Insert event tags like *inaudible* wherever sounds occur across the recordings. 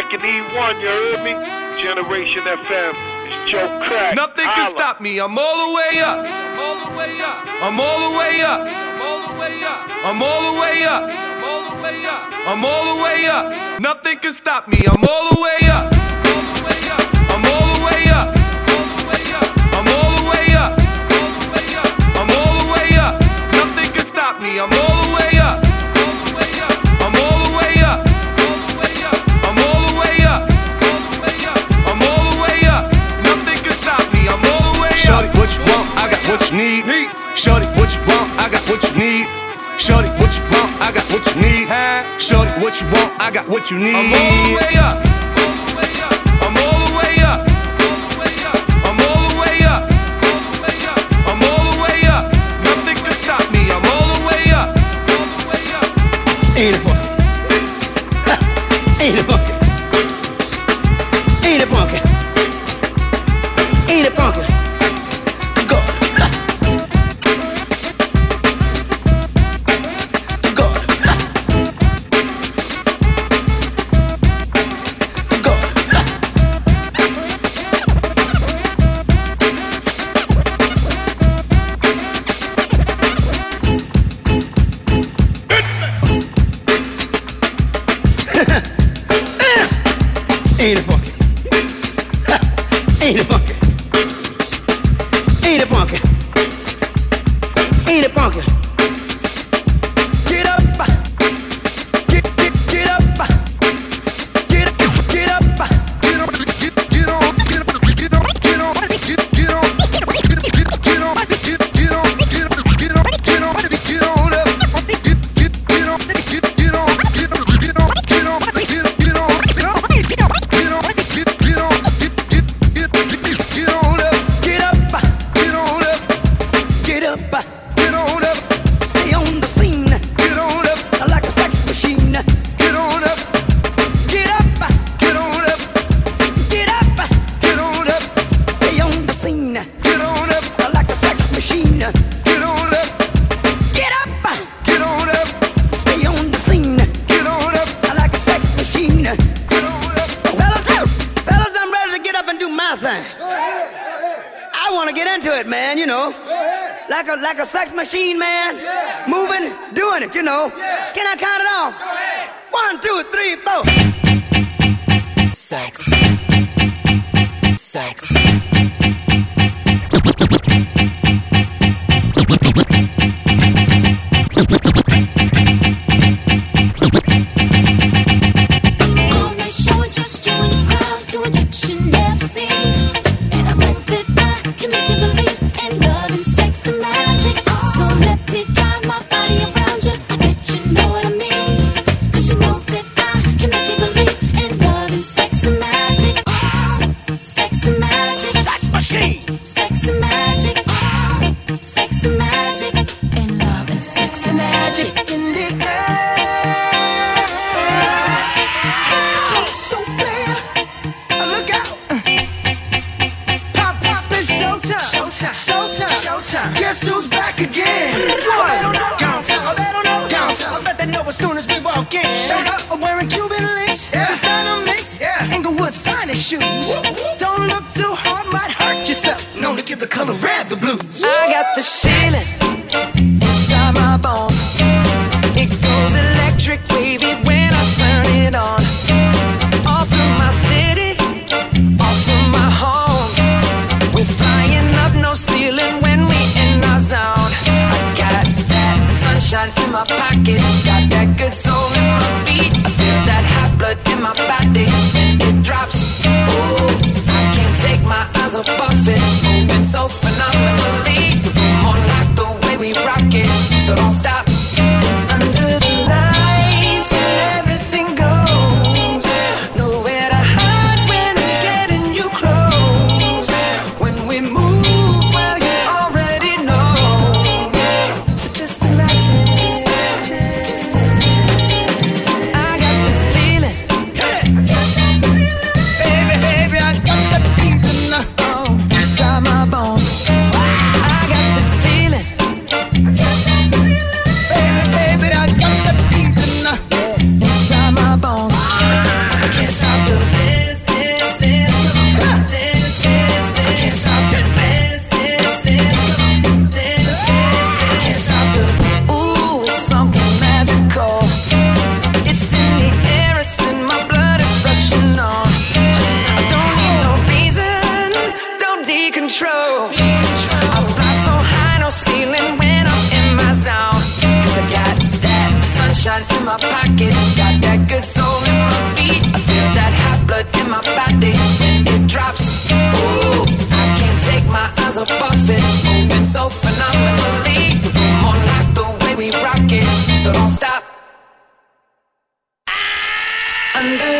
Crack and EwONE, you heard me? Generation FM, it's Joe Crack. Nothing Holla. can stop me, I'm all the way up. I'm all the way up. I'm all the way up. I'm all the way up. I'm all the way up. Nothing can stop me, I'm all the way up. I'm all the way up. I'm all the way up. I'm all the way up. Nothing can stop me, I'm all the way up. Shorty, what you want? I got what you need. I'm all the way up. I'm all the way up. I want to get into it, man, you know. Like a like a sex machine, man. Yeah. Moving, doing it, you know. Yeah. Can I count it off? One, two, three, four. Sex. Sex. so don't stop. my pocket. Got that good soul in my feet. I feel that hot blood in my body. It drops. Ooh, I can't take my eyes off of it. Moving so phenomenally. More like the way we rock it. So don't stop. Ah! Under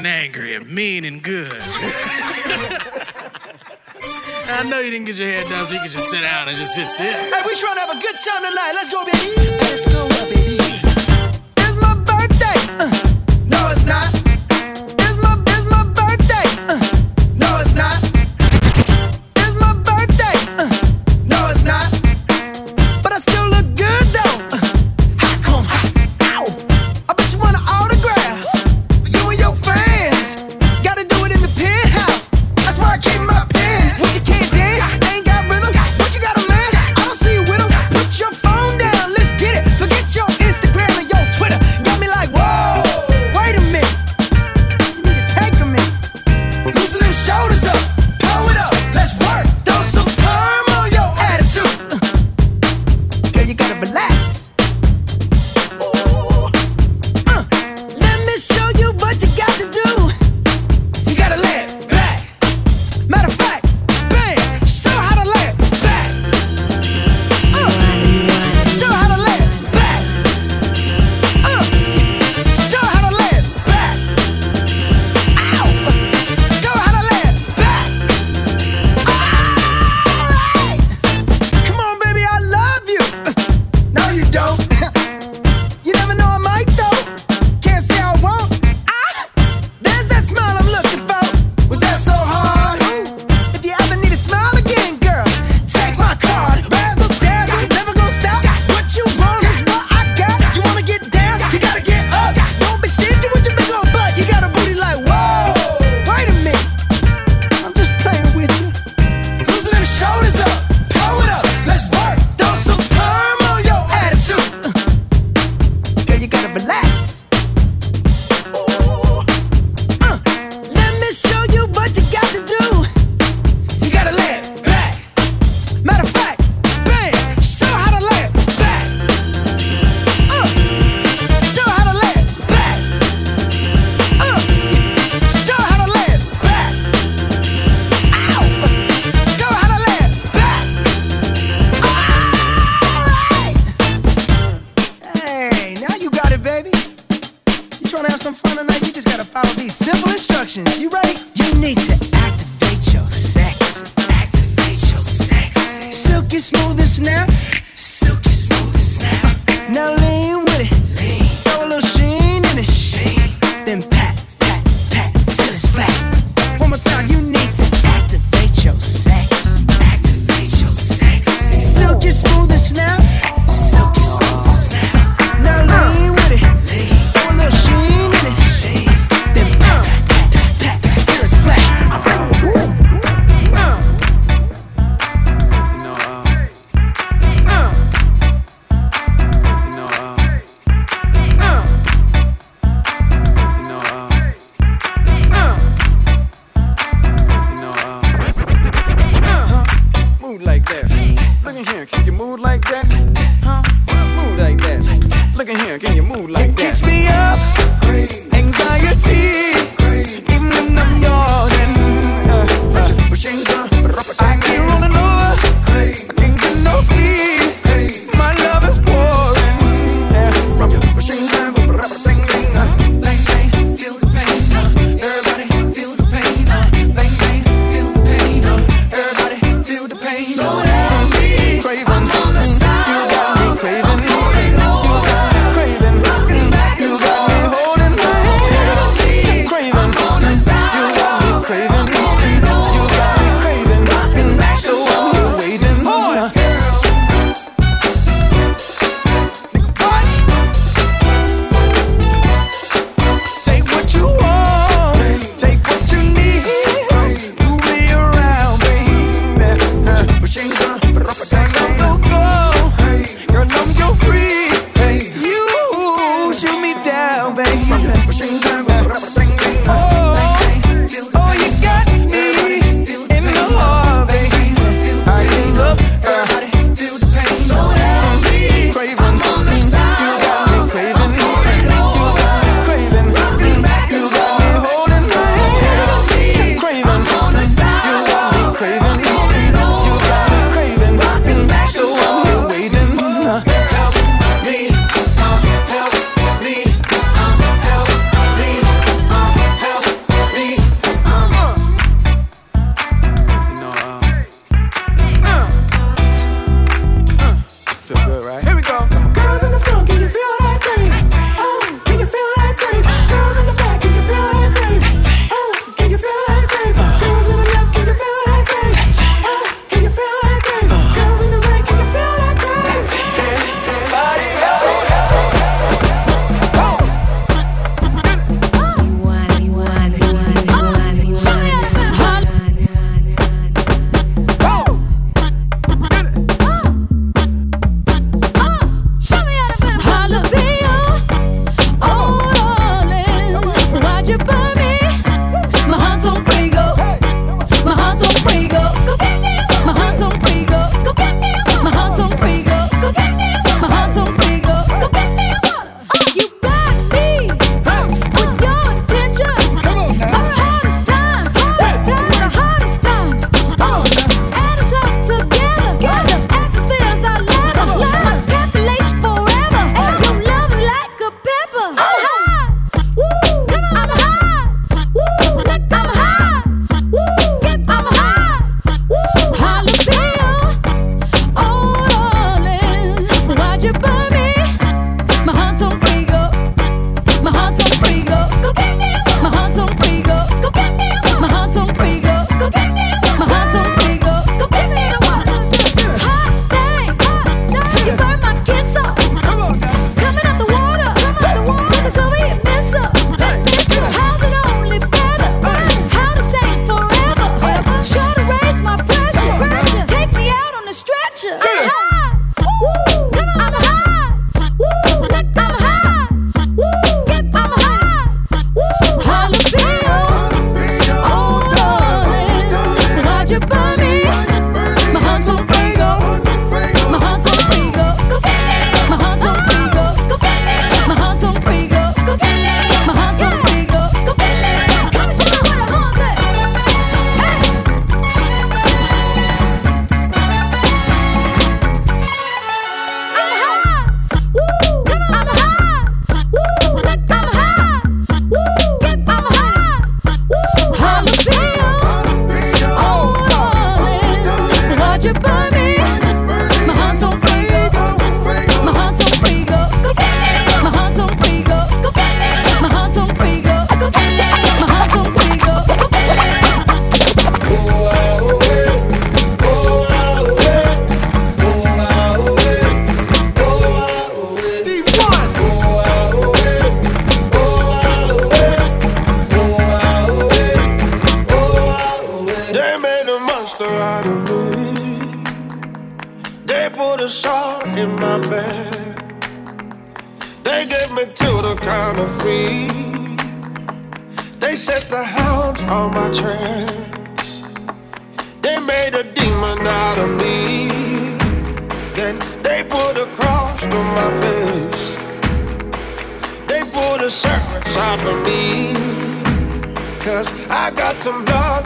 and angry and mean and good. *laughs* I know you didn't get your hair done, so you can just sit down and just sit still. Hey, we trying to have a good time tonight. Let's go, baby. Let's go, baby. It's my birthday. Uh, no, it's not.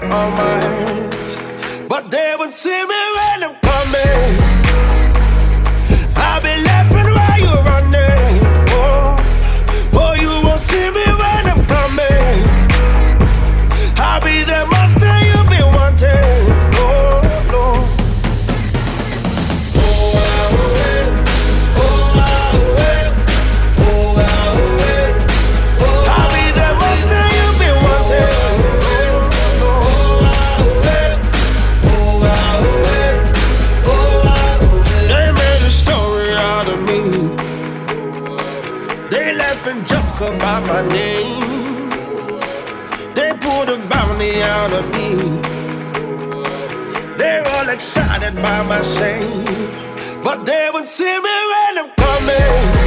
On my hands. But they would see me when I'm coming. I'll be laughing joke my name. They pulled a bounty out of me. They're all excited by my shame. But they would see me when I'm coming.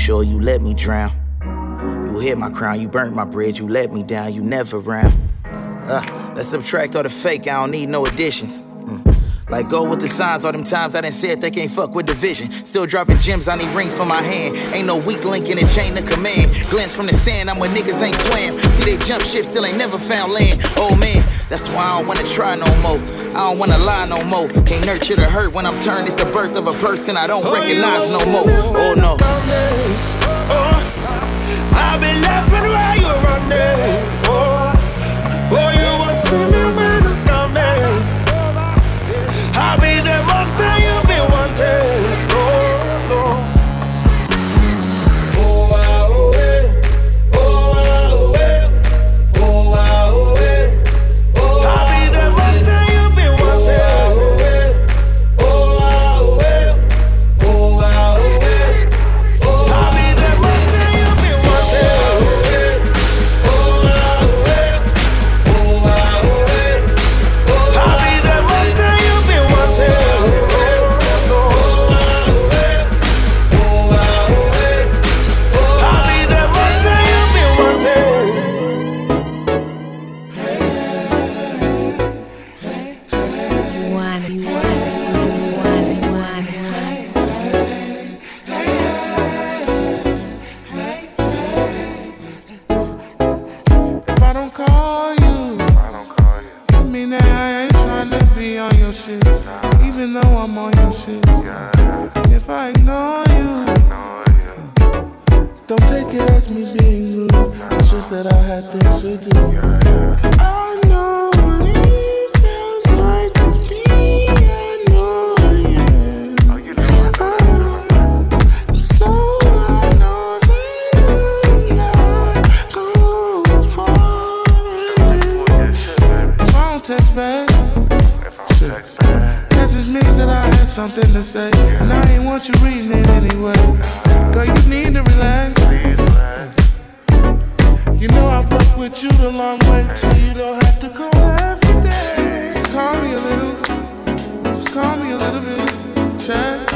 Sure you let me drown. You hit my crown, you burnt my bridge, you let me down, you never round. Uh, let's subtract all the fake, I don't need no additions. Like go with the signs, all them times I done said they can't fuck with division. Still dropping gems, I need rings for my hand. Ain't no weak link in the chain of command. Glance from the sand, I'm where niggas ain't swam. See they jump ship, still ain't never found land. Oh man, that's why I don't wanna try no more. I don't wanna lie no more. Can't nurture the hurt when I'm turned. It's the birth of a person I don't recognize no more. Oh no. Uh, I'll be laughing while you're running. Oh, oh, you me when monster you've been wanting. Text back, that just means that I had something to say. And I ain't want you reading it anyway. Girl, you need to relax. You know I fuck with you the long way, so you don't have to call every day. Just call me a little, just call me a little bit. Check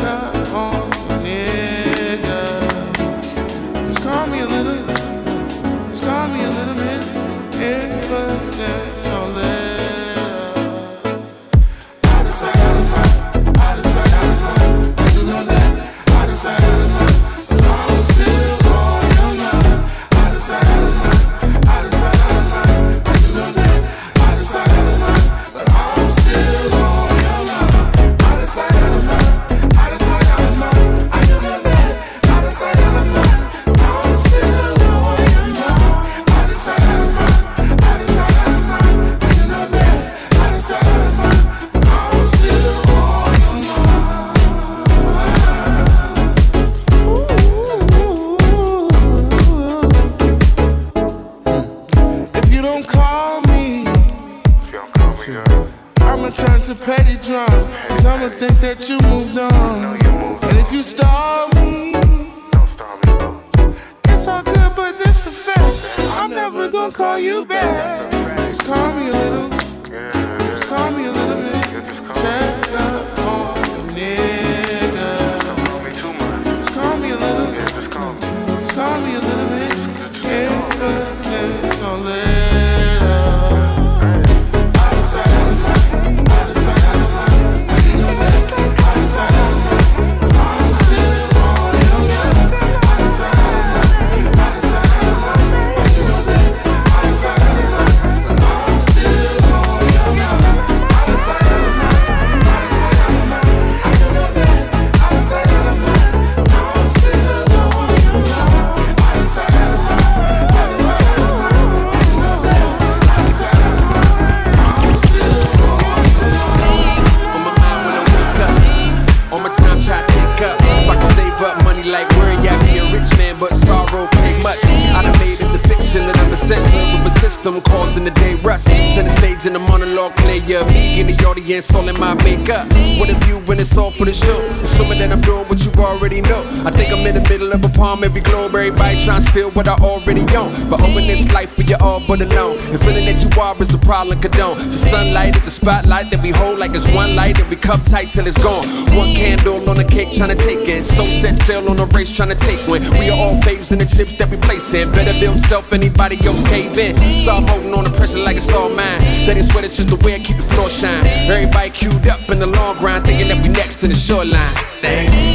trying to steal what I already own. But owning this life for you all but alone. And feeling that you are is a problem, condone. The sunlight at the spotlight that we hold like it's one light that we cup tight till it's gone. One candle on the cake trying to take it. So set sail on the race trying to take one. We are all faves in the chips that we place in. Better build self, anybody else cave in. So I'm holding on the pressure like it's all mine. Then it's sweat, it's just the way I keep the floor shine. Everybody queued up in the long grind, thinking that we next to the shoreline.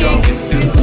Going through,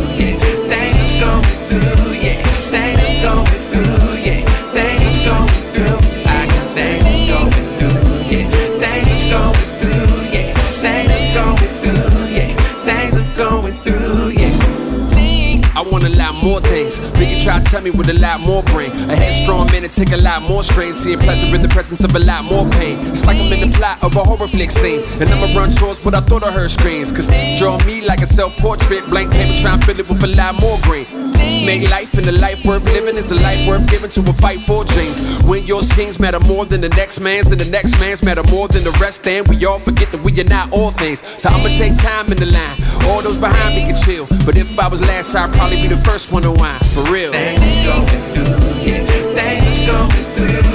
tell me what a lot more bring. A headstrong man to take a lot more strain. Seeing pleasure in the presence of a lot more pain. It's like I'm in the plot of a horror flick scene. And I'ma run towards what I thought I heard screens. Cause draw me like a self portrait. Blank paper try and fill it with a lot more green. Make life and the life worth living is a life worth giving to a fight for dreams. When your schemes matter more than the next man's, and the next man's matter more than the rest, then we all forget that we are not all things. So I'ma take time in the line. All those behind me can chill. But if I was last, I'd probably be the first one to whine. For real. Things going through, yeah. Things going through,